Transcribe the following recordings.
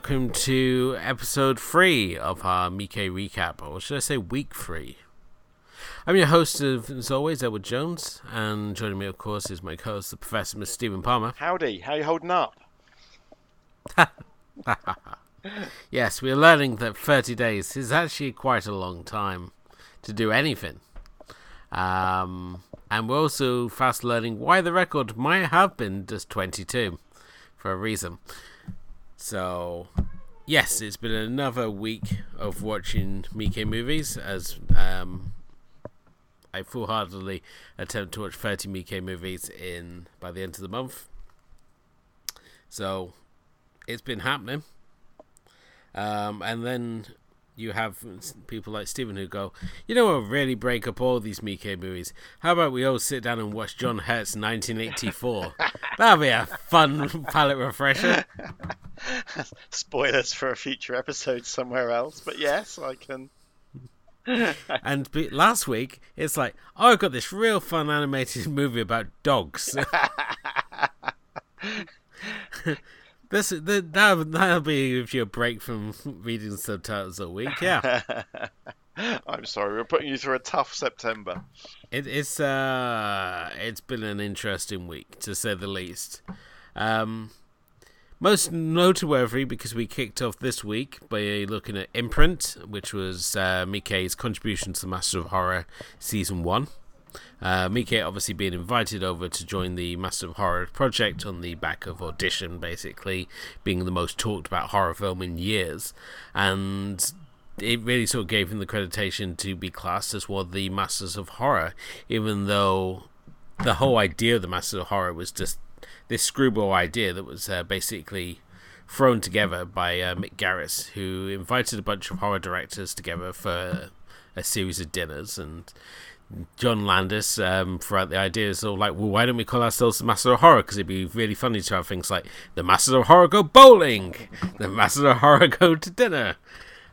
Welcome to episode three of our Miike recap, or should I say week three? I'm your host, of, as always, Edward Jones, and joining me, of course, is my co-host, the Professor, Mr. Stephen Palmer. Howdy, how you holding up? yes, we're learning that 30 days is actually quite a long time to do anything. Um, and we're also fast learning why the record might have been just 22 for a reason. So, yes, it's been another week of watching Miike movies as um, I full heartedly attempt to watch 30 Miike movies in by the end of the month. So, it's been happening. Um, and then you have people like Stephen who go, you know what, really break up all these Miike movies. How about we all sit down and watch John Hurt's 1984? That'll be a fun palate refresher. Spoilers for a future episode somewhere else, but yes, I can. and be, last week, it's like, oh, I've got this real fun animated movie about dogs. This that that'll be if you break from reading subtitles a week. Yeah. I'm sorry, we're putting you through a tough September. It, it's uh, it's been an interesting week to say the least. Um, most noteworthy because we kicked off this week by looking at Imprint, which was uh, contribution to the Master of Horror season one. Uh, Miike obviously being invited over to join the Master of Horror project on the back of Audition, basically being the most talked about horror film in years, and it really sort of gave him the accreditation to be classed as one of the Masters of Horror, even though the whole idea of the Masters of Horror was just this screwball idea that was uh, basically thrown together by uh, Mick Garris, who invited a bunch of horror directors together for a series of dinners. And John Landis um, throughout the idea is all like, well, why don't we call ourselves the Masters of Horror? Because it'd be really funny to have things like the Masters of Horror go bowling, the Masters of Horror go to dinner.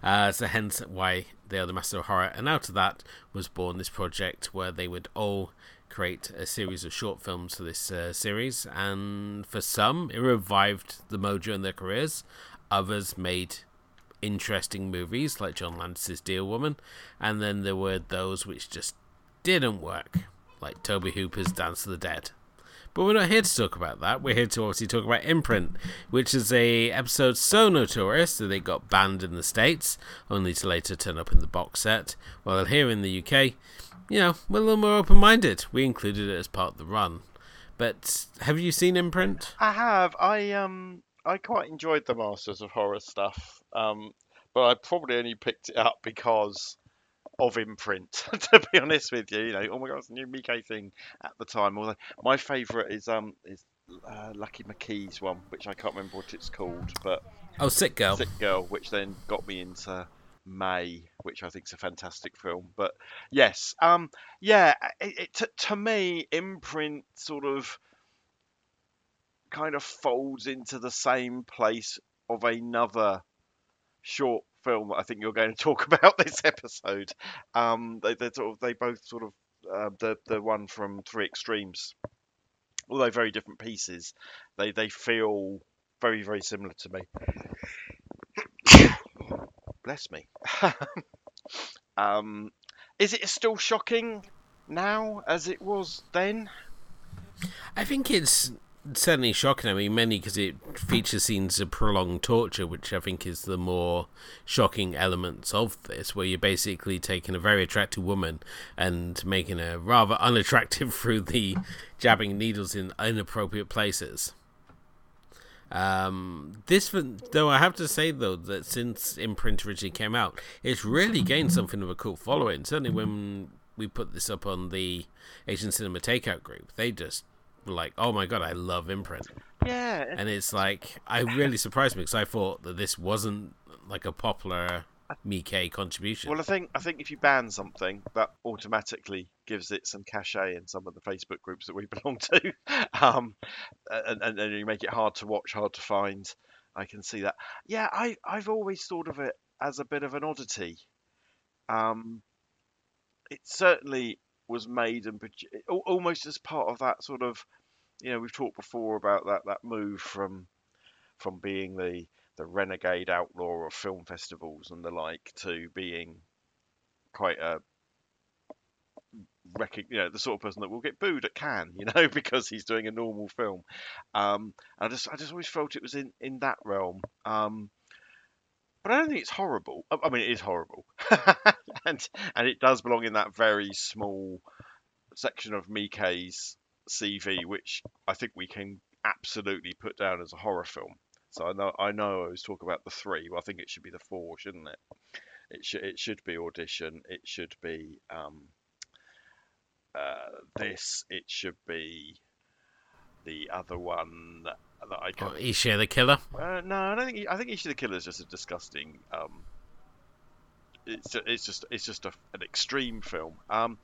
Uh, so hence why they are the Masters of Horror. And out of that was born this project where they would all create a series of short films for this uh, series. And for some, it revived the mojo in their careers. Others made interesting movies like John Landis's Deer Woman. And then there were those which just didn't work, like Tobe Hooper's Dance of the Dead. But we're not here to talk about that. We're here to obviously talk about Imprint, which is a episode so notorious that it got banned in the States, only to later turn up in the box set. While here in the UK, you know, we're a little more open minded. We included it as part of the run. But have you seen Imprint? I have. I um I quite enjoyed the Masters of Horror stuff. Um but I probably only picked it up because of imprint. to be honest with you, you know, oh my god, it's a new Miike thing at the time. Although my favourite is um is uh, Lucky McKee's one, which I can't remember what it's called, but oh, Sick Girl, Sick Girl, which then got me into May, which I think is a fantastic film. But yes, um, yeah, it, it, to, to me, imprint sort of kind of folds into the same place of another short film I think you're going to talk about this episode. Um, they they sort of they both sort of uh, the the one from Three Extremes, although very different pieces, they they feel very very similar to me. Bless me. um, is it still shocking now as it was then? I think it's certainly shocking. I mean, mainly because it features scenes of prolonged torture, which I think is the more shocking elements of this, where you're basically taking a very attractive woman and making her rather unattractive through the jabbing needles in inappropriate places. Um, this, though, I have to say though that since Imprint originally came out, it's really gained something of a cult following. Certainly when we put this up on the Asian Cinema Takeout group, they just like, oh my god, I love Imprint. Yeah. And it's like, I really surprised me because I thought that this wasn't like a popular Miike contribution. Well, I think I think if you ban something, that automatically gives it some cachet in some of the Facebook groups that we belong to, um, and, and, and you make it hard to watch, hard to find. I can see that. Yeah, I I've always thought of it as a bit of an oddity. Um, it certainly was made and almost as part of that sort of you know we've talked before about that that move from from being the the renegade outlaw of film festivals and the like to being quite a you know the sort of person that will get booed at Cannes, you know, because he's doing a normal film. Um, I just I just always felt it was in in that realm. Um, but I don't think it's horrible. I mean, it is horrible, and and it does belong in that very small section of Miike's CV, which I think we can absolutely put down as a horror film. So I know I know I always talk about the three, but I think it should be the four, shouldn't it? It should it should be audition. It should be um, uh, this. It should be the other one that I can. Oh, Ichi the Killer. Uh, no, I don't think. I think Ichi the Killer is just a disgusting. Um, it's it's just it's just a, an extreme film. Um,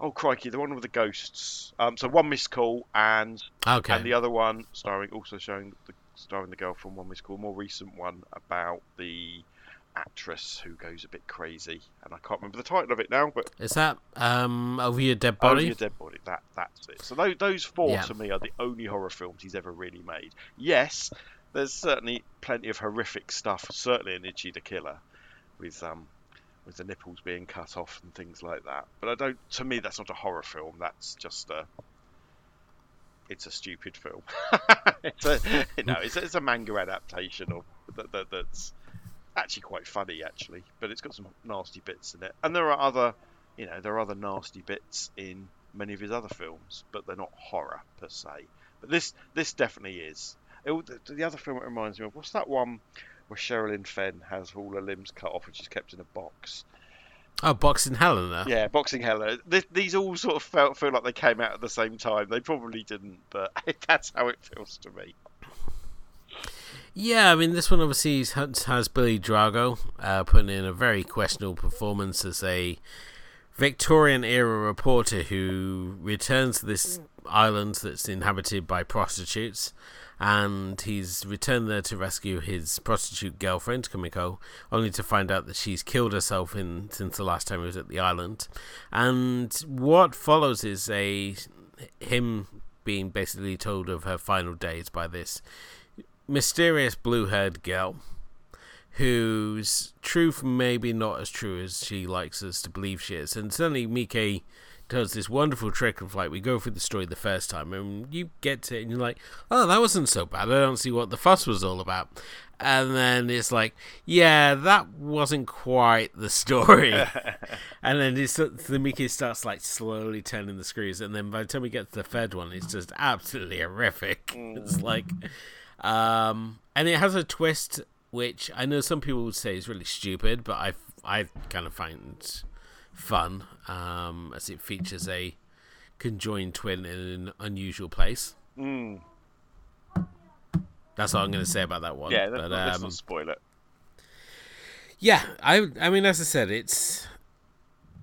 oh crikey, the one with the ghosts. Um, so one missed call and okay, and the other one starring also showing the starring the girl from one missed call. More recent one about the actress who goes a bit crazy, and I can't remember the title of it now. But is that um, Over Your Dead Body? Over Your Dead Body. That that's it. So those those four yeah. to me are the only horror films he's ever really made. Yes, there's certainly plenty of horrific stuff. Certainly in Ichi the Killer, with um with the nipples being cut off and things like that. But I don't. To me, that's not a horror film. That's just a. It's a stupid film. it's a no. It's, it's a manga adaptation of that, that, that's actually quite funny actually, but it's got some nasty bits in it. And there are other, you know, there are other nasty bits in many of his other films, but they're not horror per se. But this this definitely is. It, the, the other film it reminds me of what's that one where Sherilyn Fenn has all her limbs cut off and she's kept in a box. Oh, Boxing Helena. Yeah, Boxing Helena. Uh, these all sort of felt feel like they came out at the same time. They probably didn't, but that's how it feels to me. Yeah, I mean, this one obviously has, Billy Drago uh, putting in a very questionable performance as a Victorian era reporter who returns to this island that's inhabited by prostitutes. And he's returned there to rescue his prostitute girlfriend, Kumiko, only to find out that she's killed herself in since the last time he was at the island. And what follows is a him being basically told of her final days by this mysterious blue haired girl whose truth maybe not as true as she likes us to believe she is. And suddenly Miike does this wonderful trick of like we go through the story the first time and you get to it and you're like, oh, that wasn't so bad. I don't see what the fuss was all about. And then it's like, yeah, that wasn't quite the story. and then it's, the Miike starts like slowly turning the screws. And then by the time we get to the third one, it's just absolutely horrific. It's mm. like, um, and it has a twist which I know some people would say is really stupid, but I I kind of find fun um, as it features a conjoined twin in an unusual place. Mm. That's all I'm going to say about that one. Yeah, but, um, let's not spoil it. Yeah, I I mean, as I said, it's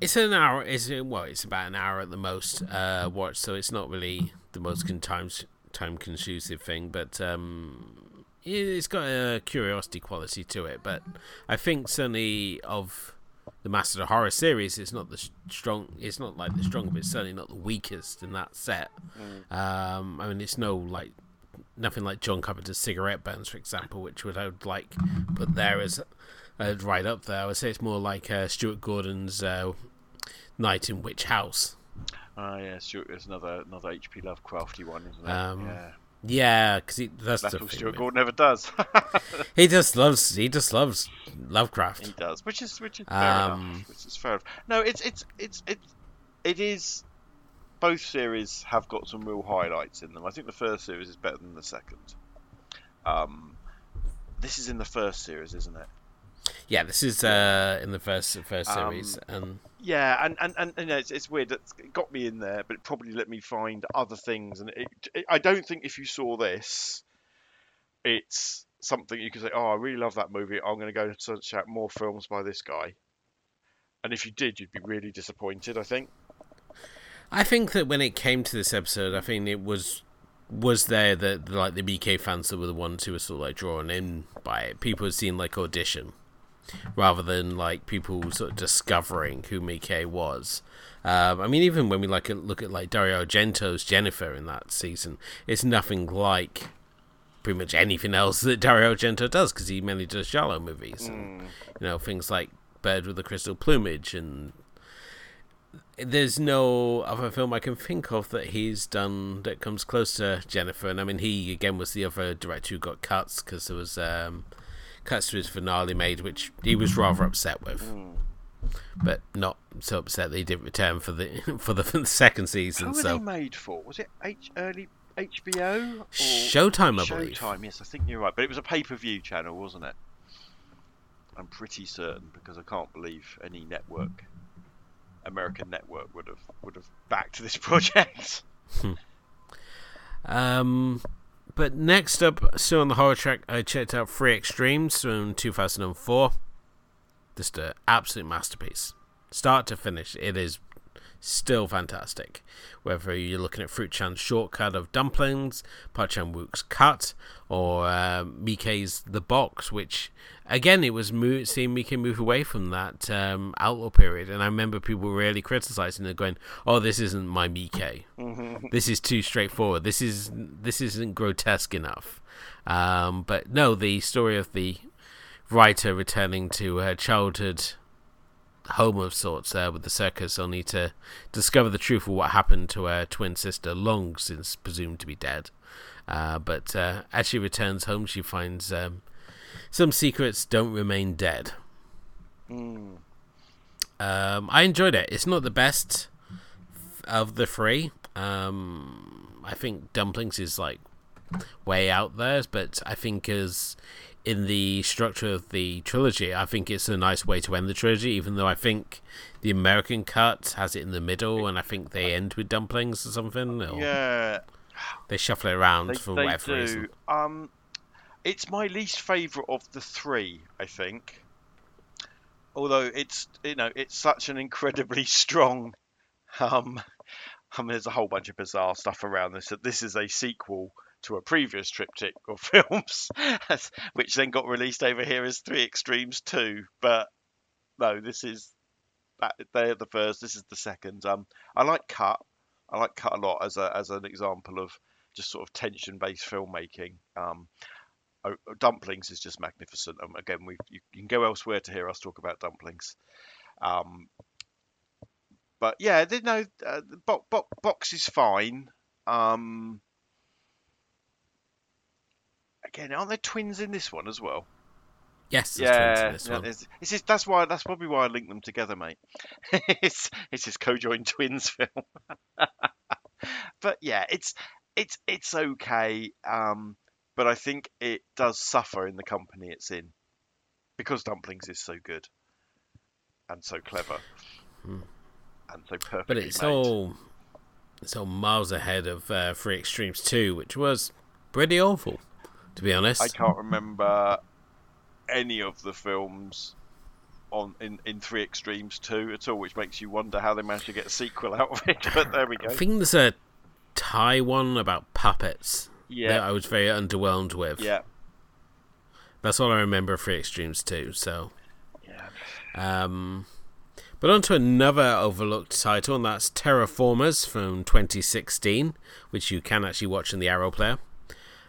it's an hour. It's well, it's about an hour at the most uh, watch, so it's not really the most time time consuming thing, but um, it's got a curiosity quality to it. But I think certainly of the Master of Horror series, it's not the strong. It's not like the strong, but it's certainly not the weakest in that set. Mm. Um, I mean, it's no like nothing like John Carpenter's Cigarette Burns, for example, which would I would like put there as uh, right up there. I would say it's more like uh, Stuart Gordon's uh, Night in Witch House. Ah, yeah, Stuart is another another H.P. Lovecrafty one, isn't it? Um, yeah. Yeah, because that's, that's what Stuart Gordon never does. he just loves he just loves Lovecraft. He does, which is which is fair um, enough. Which is fair enough. No, it's it's it's it it is. Both series have got some real highlights in them. I think the first series is better than the second. Um, this is in the first series, isn't it? Yeah, this is uh, in the first first um, series, um, and yeah, and and, and, and it's, it's weird. It got me in there, but it probably let me find other things. And it, it, I don't think if you saw this, it's something you could say, "Oh, I really love that movie. I'm going to go and search out more films by this guy." And if you did, you'd be really disappointed. I think. I think that when it came to this episode, I think it was was there that like the Miike fans that were the ones who were sort of like drawn in by it. People had seen like audition rather than like people sort of discovering who Miike was. Um, I mean, even when we like look at like Dario Argento's Jennifer in that season, it's nothing like pretty much anything else that Dario Argento does because he mainly does giallo movies and you know things like Bird with the Crystal Plumage and there's no other film I can think of that he's done that comes close to Jennifer. And I mean, he again was the other director who got cuts because there was um, cuts to his finale made, which he was rather upset with, but not so upset that he didn't return for the for the, for the second season. Who were so they made for? Was it H early HBO? Or Showtime, I believe. Showtime, yes, I think you're right. But it was a pay-per-view channel, wasn't it? I'm pretty certain because I can't believe any network, American network, would have would have backed this project. Um, but next up, still on the horror track, I checked out Three Extremes from 2004. Just an absolute masterpiece. Start to finish, it is still fantastic. Whether you're looking at Fruit Chan's shortcut of dumplings, Park Chan Wook's cut, or uh, Miike's The Box, which again it was mo- seeing Miike move away from that um, outlaw period, and I remember people really criticizing it, going, "Oh, this isn't my Miike. This is too straightforward. This is this isn't grotesque enough." Um, but no, the story of the writer returning to her childhood home of sorts there with the circus, only to discover the truth of what happened to her twin sister, long since presumed to be dead. Uh, but uh, as she returns home, she finds um, some secrets don't remain dead. Mm. Um, I enjoyed it. It's not the best of the three. Um, I think Dumplings is like way out there, but I think as in the structure of the trilogy, I think it's a nice way to end the trilogy. Even though I think the American cut has it in the middle, and I think they end with dumplings or something. Or Yeah, they shuffle it around they, for they whatever do. reason. Um, it's my least favourite of the three, I think. Although it's you know it's such an incredibly strong. Um, I mean, there's a whole bunch of bizarre stuff around this. That this is a sequel to a previous triptych of films, which then got released over here as Three Extremes Two. But no, this is that they're the first. This is the second. Um, I like Cut. I like Cut a lot as a as an example of just sort of tension based filmmaking. Um, oh, Dumplings is just magnificent. Um, again, we you, you can go elsewhere to hear us talk about Dumplings. Um, but yeah, they no uh, box is fine. Um, again, aren't there twins in this one as well? Yes, there's twins in Yeah, this yeah, one. there's- it's just, that's why that's probably why I link them together, mate. it's it's this co-joined twins film. but yeah, it's it's it's okay. Um, but I think it does suffer in the company it's in because Dumplings is so good and so clever Hmm. and so perfectly But it's made. all it's all miles ahead of uh, Three Extremes Two, which was pretty awful, to be honest. I can't remember any of the films on in, in Three Extremes 2 at all, which makes you wonder how they managed to get a sequel out of it. But there we go. I think there's a Thai one about puppets that Yeah, I was very underwhelmed with. yeah, That's all I remember of Three Extremes Two. So, yeah. um, but on to another overlooked title, and that's Terraformers from 2016, which you can actually watch in the Arrow Player.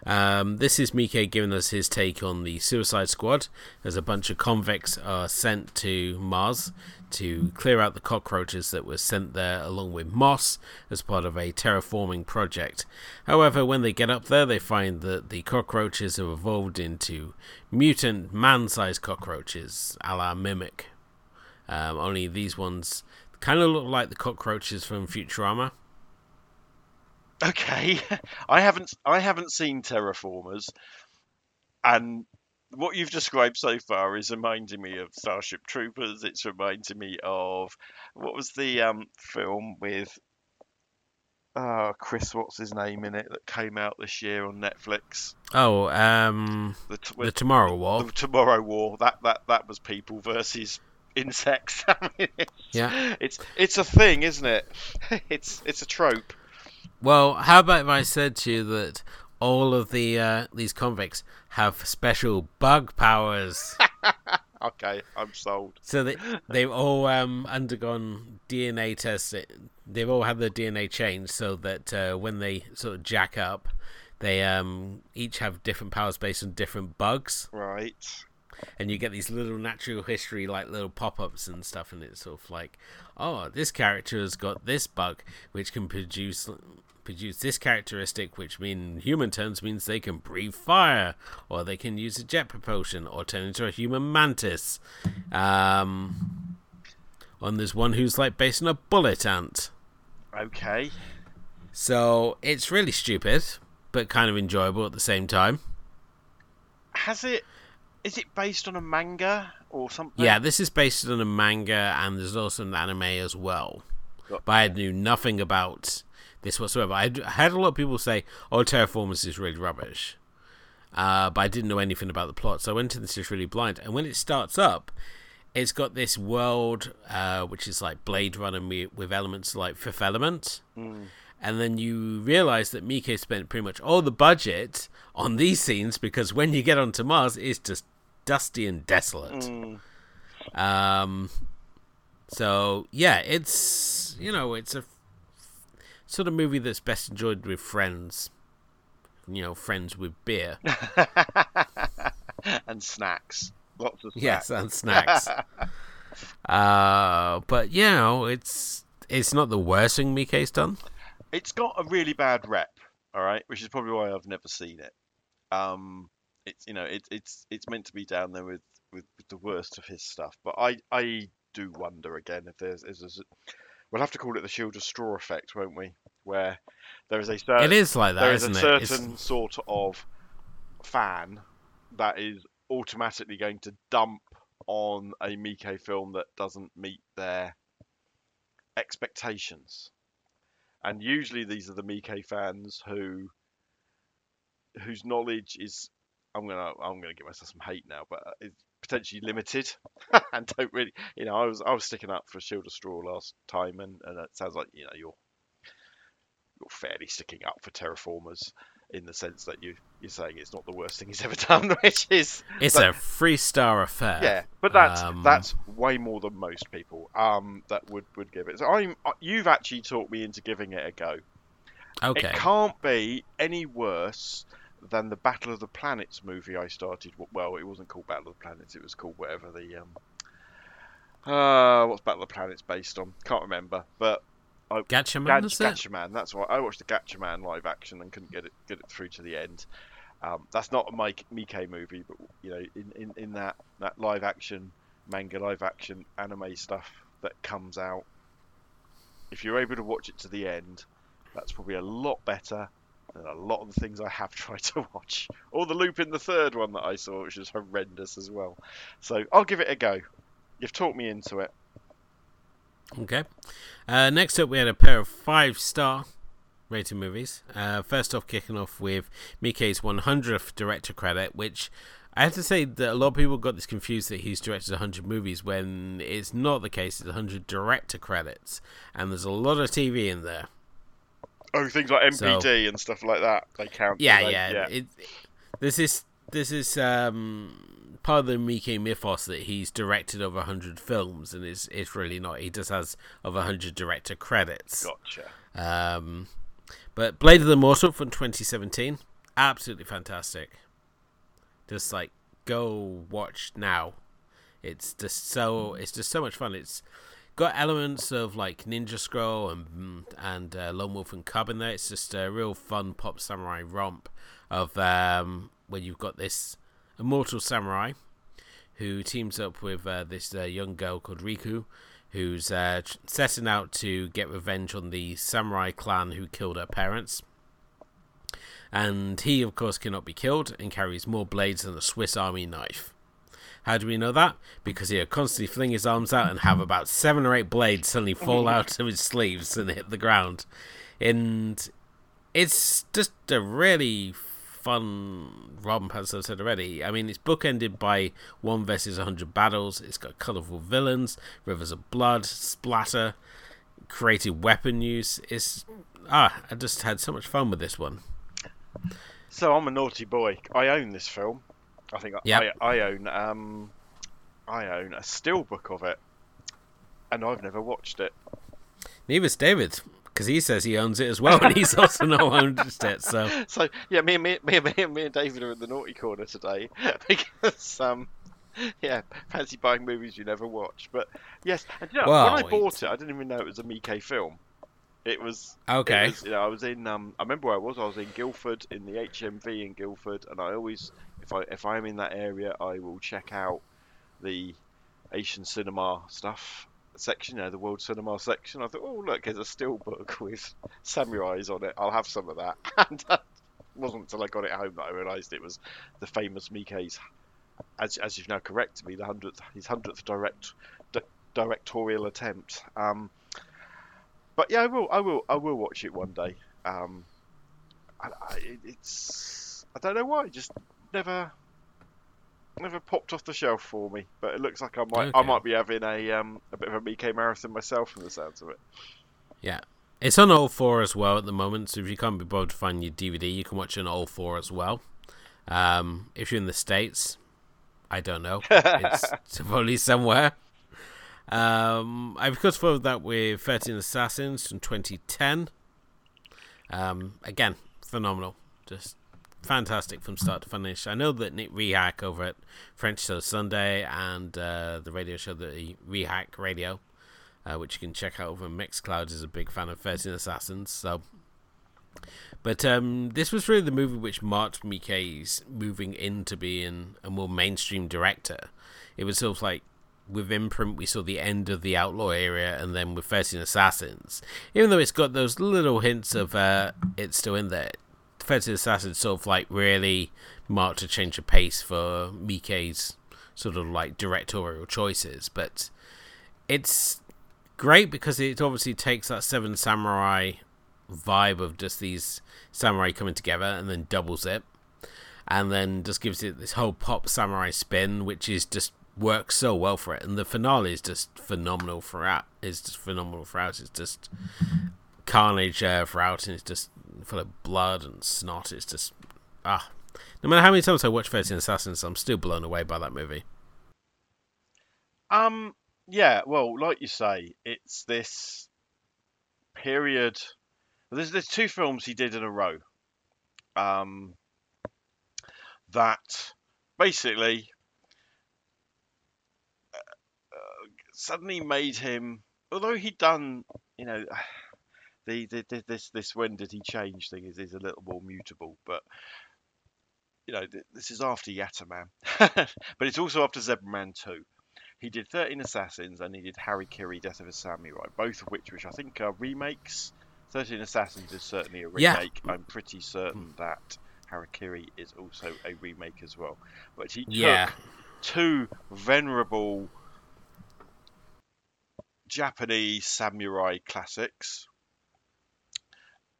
Um, this is Miike giving us his take on the Suicide Squad, as a bunch of convicts are sent to Mars to clear out the cockroaches that were sent there along with Moss as part of a terraforming project. However, when they get up there, they find that the cockroaches have evolved into mutant man-sized cockroaches, a la Mimic. Um, only these ones kind of look like the cockroaches from Futurama. Okay, I haven't I haven't seen Terraformers, and what you've described so far is reminding me of Starship Troopers. It's reminding me of what was the um film with uh Chris, what's his name in it that came out this year on Netflix? Oh, um, The, t- the Tomorrow War. the Tomorrow War. That that that was people versus insects. I mean, it's, Yeah. it's it's a thing, isn't it? It's it's a trope. Well, how about if I said to you that all of the uh, these convicts have special bug powers? Okay, I'm sold. so they they've all um, undergone DNA tests. They've all had their DNA changed so that uh, when they sort of jack up, they um, each have different powers based on different bugs, Right. and you get these little natural history like little pop-ups and stuff, and it's sort of like, oh, this character has got this bug which can produce produce this characteristic, which in human terms means they can breathe fire, or they can use a jet propulsion, or turn into a human mantis. Um, and there's one who's like based on a bullet ant. Okay. So it's really stupid, but kind of enjoyable at the same time. Has it? Is it based on a manga or something? Yeah, this is based on a manga, and there's also an anime as well. But I knew nothing about this whatsoever. I had a lot of people say, "Oh, Terraformers is really rubbish," uh, but I didn't know anything about the plot, so I went into this just really blind. And when it starts up, it's got this world uh, which is like Blade Runner with elements like Fifth Element. And then you realize that Miike spent pretty much all the budget on these scenes because when you get onto Mars, it's just dusty and desolate. Mm, Um, so yeah, it's you know it's a f- sort of movie that's best enjoyed with friends. You know, friends with beer. and snacks. Lots of snacks. yes, and snacks. uh, but you know, it's it's not the worst thing Miike's done. It's got a really bad rep, all right, which is probably why I've never seen it. Um, it's you know, it's it's it's meant to be down there with, with, with the worst of his stuff, but I I do wonder again if there's is we'll have to call it the shield of straw effect, won't we? Where there is a certain it is like that, there is a isn't it? Certain sort of fan that is automatically going to dump on a Miike film that doesn't meet their expectations. And usually these are the Miike fans who whose knowledge is I'm gonna I'm gonna give myself some hate now, but uh, is potentially limited and don't really you know I was I was sticking up for Shield of Straw last time and, and it sounds like you know you're you're fairly sticking up for Terraformers in the sense that you you're saying it's not the worst thing he's ever done, which is it's but- a three star affair. yeah, but that's Um, that's way more than most people um that would would give it. So I'm uh, you've actually talked me into giving it a go. Okay. It can't be any worse than the Battle of the Planets movie I started. Well, it wasn't called Battle of the Planets. It was called whatever the um. Uh, what's Battle of the Planets based on? Can't remember. But Gatchaman, Gat- is it? Gatchaman. That's why I watched the Gatchaman live action and couldn't get it get it through to the end. Um, that's not a Miike Miike movie, but you know, in, in, in that that live action manga, live action anime stuff that comes out, if you're able to watch it to the end, that's probably a lot better a lot of the things I have tried to watch. Or the loop in the third one that I saw, which was horrendous as well. So I'll give it a go. You've talked me into it. Okay. Uh, next up, we had a pair of five star rated movies. Uh, first off, kicking off with Miike's 100th director credit, which I have to say that a lot of people got this confused that he's directed 100 movies when it's not the case. It's 100 director credits, and there's a lot of TV in there. Oh, things like So- MPD and stuff like that. They count. Yeah, they? yeah. It, this is this is um, part of the Miike mythos that he's directed over 100 films, and it's it's really not. He just has over 100 director credits. Gotcha. Um, but Blade of the Immortal from 2017, absolutely fantastic. Just like go watch now. It's just so it's just so much fun. It's got elements of like Ninja Scroll and and uh, Lone Wolf and Cub in there. It's just a real fun pop samurai romp of um, where you've got this immortal samurai who teams up with uh, this uh, young girl called Riku, who's uh, setting out to get revenge on the samurai clan who killed her parents. And he, of course, cannot be killed and carries more blades than a Swiss Army knife. How do we know that? Because he'll constantly fling his arms out and have about seven or eight blades suddenly fall out of his sleeves and hit the ground. And it's just a really fun romp, as I said already. I mean, it's bookended by one versus a hundred battles. It's got colourful villains, rivers of blood, splatter, creative weapon use. It's ah, I just had so much fun with this one. So I'm a naughty boy. I own this film. I think I- Yep. I, I own um, I own a steelbook of it, and I've never watched it. Neither's David. because he says he owns it as well, and he's also not owned it. So, so yeah, me and me, me, me, me and David are in the naughty corner today because um, yeah, fancy buying movies you never watch. But yes, and you know, Well, when I bought it's- it, I didn't even know it was a Miike film. It was Okay. It was, you know, I was in. Um, I remember where I was. I was in Guildford in the HMV in Guildford, and I always, if I if I'm in that area, I will check out the Asian cinema stuff section, you know, the world cinema section. I thought, oh look, there's a still steelbook with samurais on it. I'll have some of that. And it wasn't until I got it home that I realised it was the famous Miike's, as as you've now corrected me, the hundredth his hundredth direct di- directorial attempt. Um, but yeah, I will, I will, I will watch it one day. Um, I, I, it's I don't know why, just never never popped off the shelf for me. But it looks like I might I might be having a um a bit of a Miike marathon myself from the sounds of it. yeah. It's on all four as well at the moment, so if you can't be bothered to find your DVD, you can watch it on all four as well. Um, if you're in the States, I don't know. It's probably somewhere. Um, I've of course followed that with 13 Assassins from 2010. Um, again, phenomenal. Just fantastic from start to finish. I know that Nick Rehack over at French Show Sunday and uh, the radio show, the Rehack Radio, uh, which you can check out over on Mixcloud, is a big fan of 13 Assassins. So, but um, this was really the movie which marked Miike's moving into being a more mainstream director. It was sort of like with Imprint, we saw the end of the outlaw area, and then with 13 Assassins, even though it's got those little hints of uh, it's still in there, 13 Assassins sort of like really marked a change of pace for Miike's sort of like directorial choices. But it's great because it obviously takes that Seven Samurai vibe of just these samurai coming together and then doubles it. And then just gives it this whole pop samurai spin which is just works so well for it. And the finale is just phenomenal throughout it's just phenomenal throughout. It's just carnage uh, throughout and it's just full of blood and snot it's just ah no matter how many times I watch 13 Assassins I'm still blown away by that movie Um, yeah, well, like you say, it's this period. There's there's two films he did in a row. Um, that basically uh, suddenly made him, although he'd done, you know, the, the, the this this when did he change thing is, is a little more mutable, but you know, th- this is after Yatterman, but it's also after Zebraman too. He did 13 Assassins and he did Harakiri Death of a Samurai, both of which which I think are remakes. 13 Assassins is certainly a Yeah. remake. I'm pretty certain hmm. that Harakiri is also a remake as well. But he took two venerable Japanese samurai classics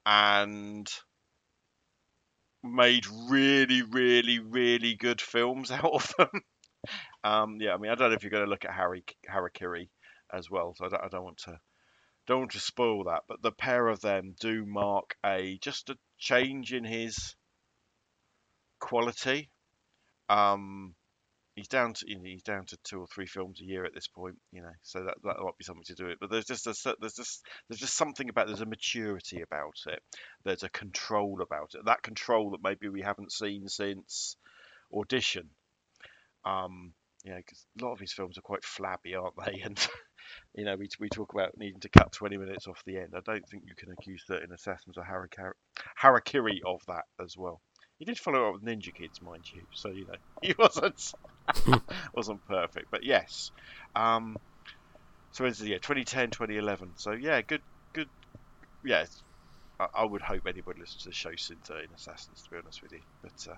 and made really, really, really good films out of them. um, yeah, I mean, I don't know if you're going to look at Harry Harakiri as well, so I don't, I don't want to don't want to spoil that. But the pair of them do mark a just a change in his quality. Um, he's down to you know, he's down to two or three films a year at this point, you know, so that that might be something to do it. But there's just a, there's just there's just something about there's a maturity about it. There's a control about it. That control that maybe we haven't seen since Audition. Um, you know, 'cause a lot of his films are quite flabby, aren't they? And you know, we we talk about needing to cut 20 minutes off the end. I don't think you can accuse 13 Assassins or Harakiri of that as well. He did follow up with Ninja Kids, mind you, so you know he wasn't wasn't perfect, but yes. Um, so it's yeah, 2010, 2011. So yeah, good, good. Yeah, I, I would hope anybody listens to the show since 13 Assassins, to be honest with you. But uh,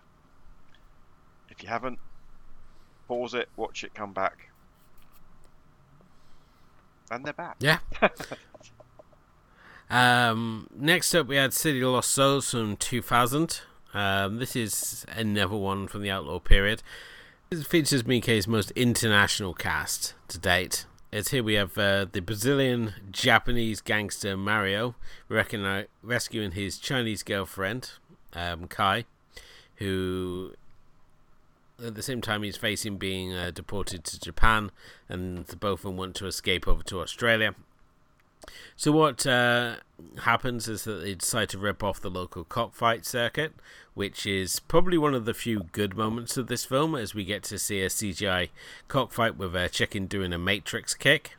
if you haven't, pause it, watch it, come back, and they're back. Yeah. um, next up, we had City of Lost Souls from 2000. Um, this is another one from the Outlaw period. It features Miike's most international cast to date. It's here we have uh, the Brazilian Japanese gangster Mario recogni- rescuing his Chinese girlfriend, um, Kai, who at the same time he's facing being uh, deported to Japan, and both of them want to escape over to Australia. So what uh, happens is that they decide to rip off the local cockfight circuit, which is probably one of the few good moments of this film, as we get to see a CGI cockfight with a chicken doing a Matrix kick.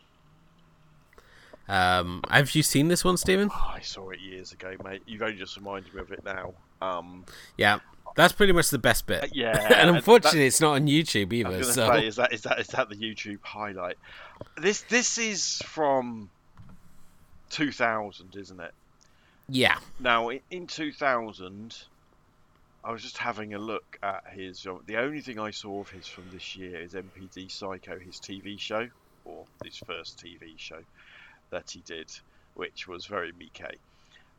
Um, have you seen this one, Stephen? Oh, I saw it years ago, mate. You've only just reminded me of it now. Um, yeah, that's pretty much the best bit. Uh, yeah, and unfortunately, that, it's not on YouTube either. So. say, is that is that is that the YouTube highlight? This this is from 2000, isn't it? Yeah. Now in 2000, I was just having a look at his. The only thing I saw of his from this year is MPD Psycho, his TV show, or his first TV show that he did, which was very Miike.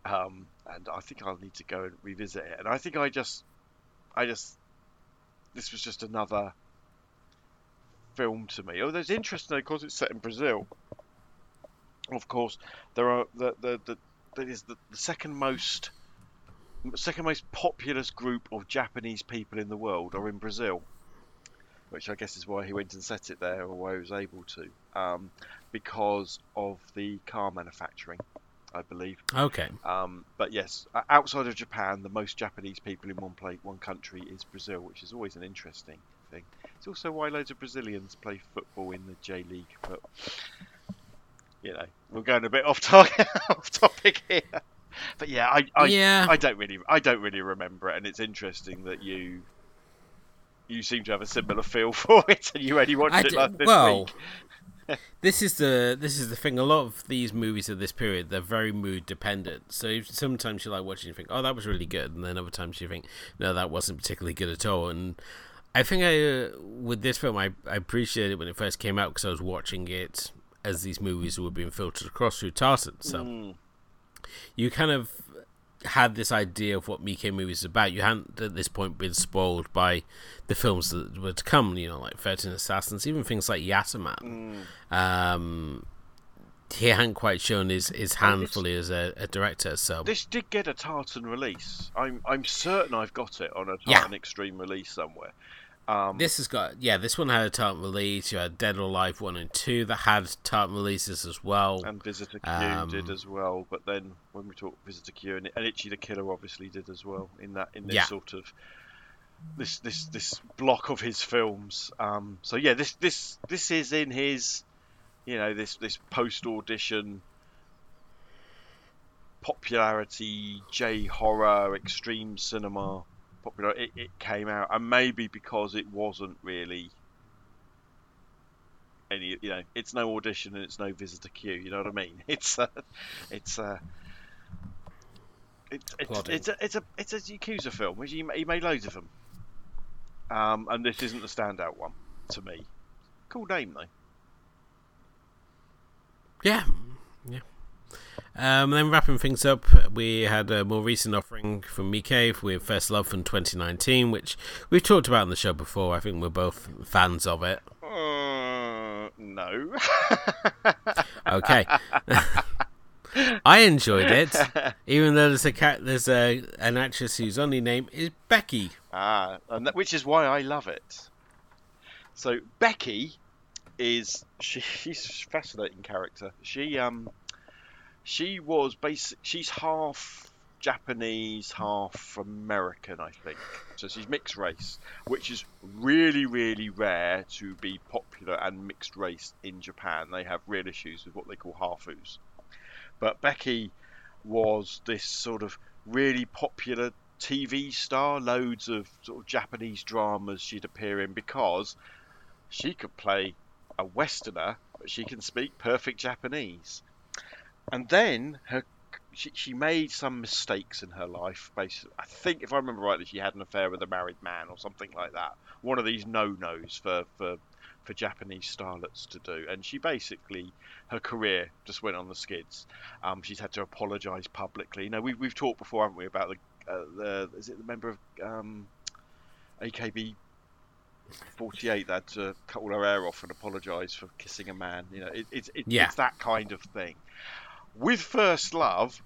Um, and I think I'll need to go and revisit it. And I think I just, I just, this was just another film to me. Oh, there's interesting because it's set in Brazil. Of course, there are the the the that is the, the second most second most populous group of Japanese people in the world are in Brazil, which I guess is why he went and set it there, or why he was able to, um, because of the car manufacturing. I believe. Okay. Um, but yes, outside of Japan, the most Japanese people in one play, one country is Brazil, which is always an interesting thing. It's also why loads of Brazilians play football in the J League. But you know, we're going a bit off target, off topic here. But yeah, I, I, yeah. I don't really, I don't really remember it, and it's interesting that you, you seem to have a similar feel for it, and you only watched I it last this well, week this is the this is the thing. A lot of these movies of this period, they're very mood dependent. So sometimes you like watching, you think, "Oh, that was really good," and then other times you think, "No, that wasn't particularly good at all." And I think I uh, with this film, I, I appreciated it when it first came out because I was watching it as these movies were being filtered across through Tartan. So mm. you kind of had this idea of what Miike movies is about. You hadn't at this point been spoiled by the films that were to come, you know, like Thirteen Assassins, even things like Yatterman. Mm. Um, he hadn't quite shown his, his hand fully as a, a, director. So this did get a tartan release. I'm I'm certain I've got it on a tartan yeah. extreme release somewhere. Um, this has got yeah. This one had a tartan release. You had Dead or Alive one and two that had tartan releases as well. And Visitor Q um, did as well. But then when we talk Visitor Q and, and Ichi the Killer obviously did as well in that in this yeah. sort of this this this block of his films. Um, so yeah, this this this is in his you know this this post audition popularity J horror extreme cinema popular it, it came out, and maybe because it wasn't really any, you know, it's no audition and it's no visitor Q. You know what I mean? It's a, it's a. It's, it's, it's, a it's a it's a Yakuza film. Which he, he made loads of them, um, and this isn't the standout one to me. Cool name though. Yeah, yeah. Um, then wrapping things up, we had a more recent offering from Miike with First Love from 2019, which we've talked about on the show before. I think we're both fans of it. Uh, no. okay. I enjoyed it, even though there's a cat, there's a an actress whose only name is Becky. Ah, and that, which is why I love it. So Becky is she, she's a fascinating character. She um she was basic. She's half Japanese, half American, I think. So she's mixed race, which is really, really rare to be popular and mixed race in Japan. They have real issues with what they call hafus. But Becky was this sort of really popular TV star, loads of sort of Japanese dramas she'd appear in because she could play a Westerner, but she can speak perfect Japanese and then her she, she made some mistakes in her life. Basically, I think if I remember rightly, she had an affair with a married man or something like that. One of these no nos for for for Japanese starlets to do, and she basically her career just went on the skids. Um, she's had to apologise publicly. You know, we've we've talked before, haven't we, about the uh, the is it the member of um, AKB 48 that had to cut all her hair off and apologise for kissing a man. You know, it, it, it, yeah. it's that kind of thing with First Love,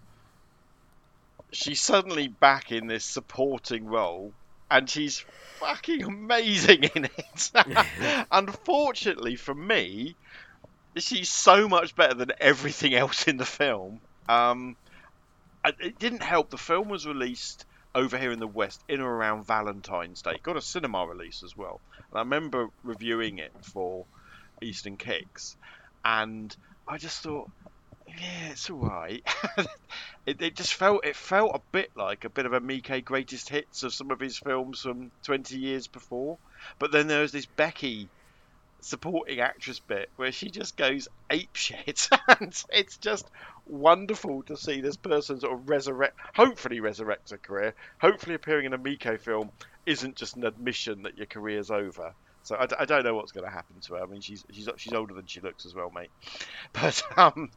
she's suddenly back in this supporting role, and she's fucking amazing in it. Unfortunately for me, she's so much better than everything else in the film. Um, it didn't help. The film was released over here in the West in or around Valentine's Day. Got a cinema release as well. And I remember reviewing it for Eastern Kicks, and I just thought, yeah, it's all right. it, it just felt it felt a bit like a bit of a Miike greatest hits of some of his films from 20 years before. But then there was this Becky supporting actress bit where she just goes ape shit and it's just wonderful to see this person sort of resurrect hopefully resurrect a career hopefully appearing in a Miike film isn't just an admission that your career's over so I, I don't know what's going to happen to her I mean she's she's she's older than she looks as well mate but um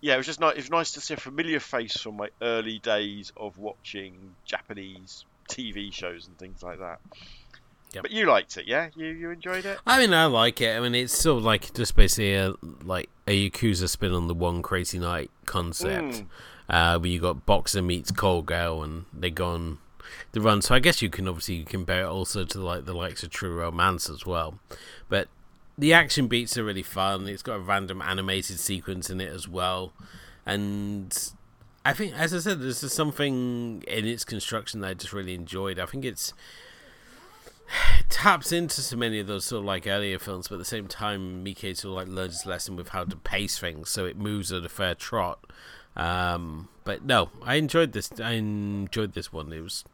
yeah it was just nice it was nice to see a familiar face from my early days of watching Japanese TV shows and things like that Yep. But you liked it, yeah? You you enjoyed it? I mean, I like it. I mean, it's sort of like just basically a like a Yakuza spin on the One Crazy Night concept, mm. uh, where you got Boxer meets Call Girl, and they go on the run. So I guess you can obviously compare it also to like the likes of True Romance as well. But the action beats are really fun. It's got a random animated sequence in it as well, and I think, as I said, there's just something in its construction that I just really enjoyed. I think it's taps into so many of those sort of like earlier films, but at the same time, Miike sort of like learns his lesson with how to pace things, so it moves at a fair trot. Um, but no, I enjoyed this. I enjoyed this one. It was,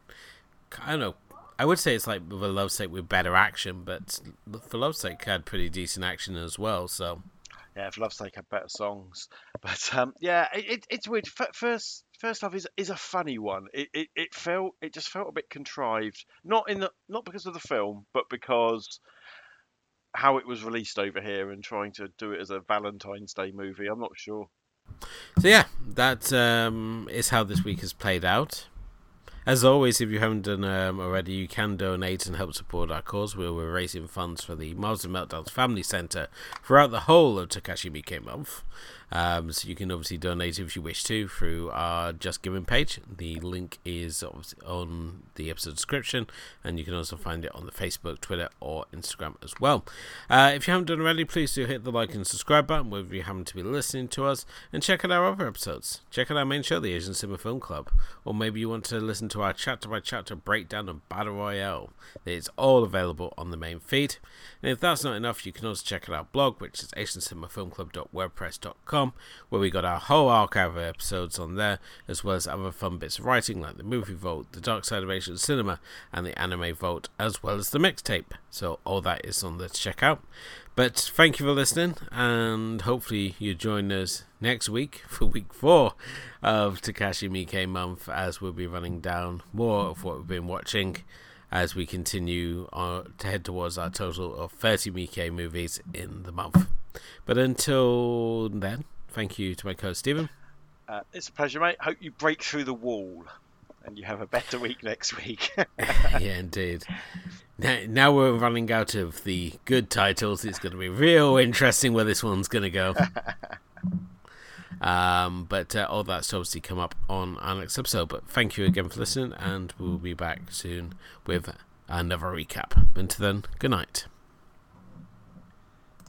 I don't know. I would say it's like with a love sake with better action, but for love's sake had pretty decent action as well. So yeah, for love's sake had better songs. But um, yeah, it, it's weird. First, first off is is a funny one. It, it it felt it just felt a bit contrived. Not in the not because of the film, but because how it was released over here and trying to do it as a Valentine's Day movie. I'm not sure. So yeah, that um, is how this week has played out. As always, if you haven't done um, already, you can donate and help support our cause we're raising funds for the Mars and Meltdowns Family Centre throughout the whole of Takashi Miike month. Um, so you can obviously donate if you wish to through our Just Giving page. The link is on the episode description, and you can also find it on the Facebook, Twitter, or Instagram as well. Uh, if you haven't done already, please do hit the like and subscribe button wherever you happen to be listening to us, and check out our other episodes. Check out our main show, the Asian Cinema Film Club, or maybe you want to listen to our chapter by chapter breakdown of Battle Royale. It's all available on the main feed. And if that's not enough, you can also check out our blog, which is where we got our whole archive of episodes on there, as well as other fun bits of writing like the Movie Vault, the Dark Side of Asian Cinema, and the Anime Vault, as well as the mixtape. So all that is on there to check out. But thank you for listening, and hopefully you join us next week for week four of Takashi Miike month as we'll be running down more of what we've been watching as we continue on, to head towards our total of 30 Miike movies in the month. But until then, thank you to my co Stephen. Uh, it's a pleasure, mate. Hope you break through the wall and you have a better week next week. yeah, indeed. Now, now we're running out of the good titles. It's going to be real interesting where this one's going to go. um, but uh, all that's obviously come up on our next episode. But thank you again for listening, and we'll be back soon with another recap. Until then, good night.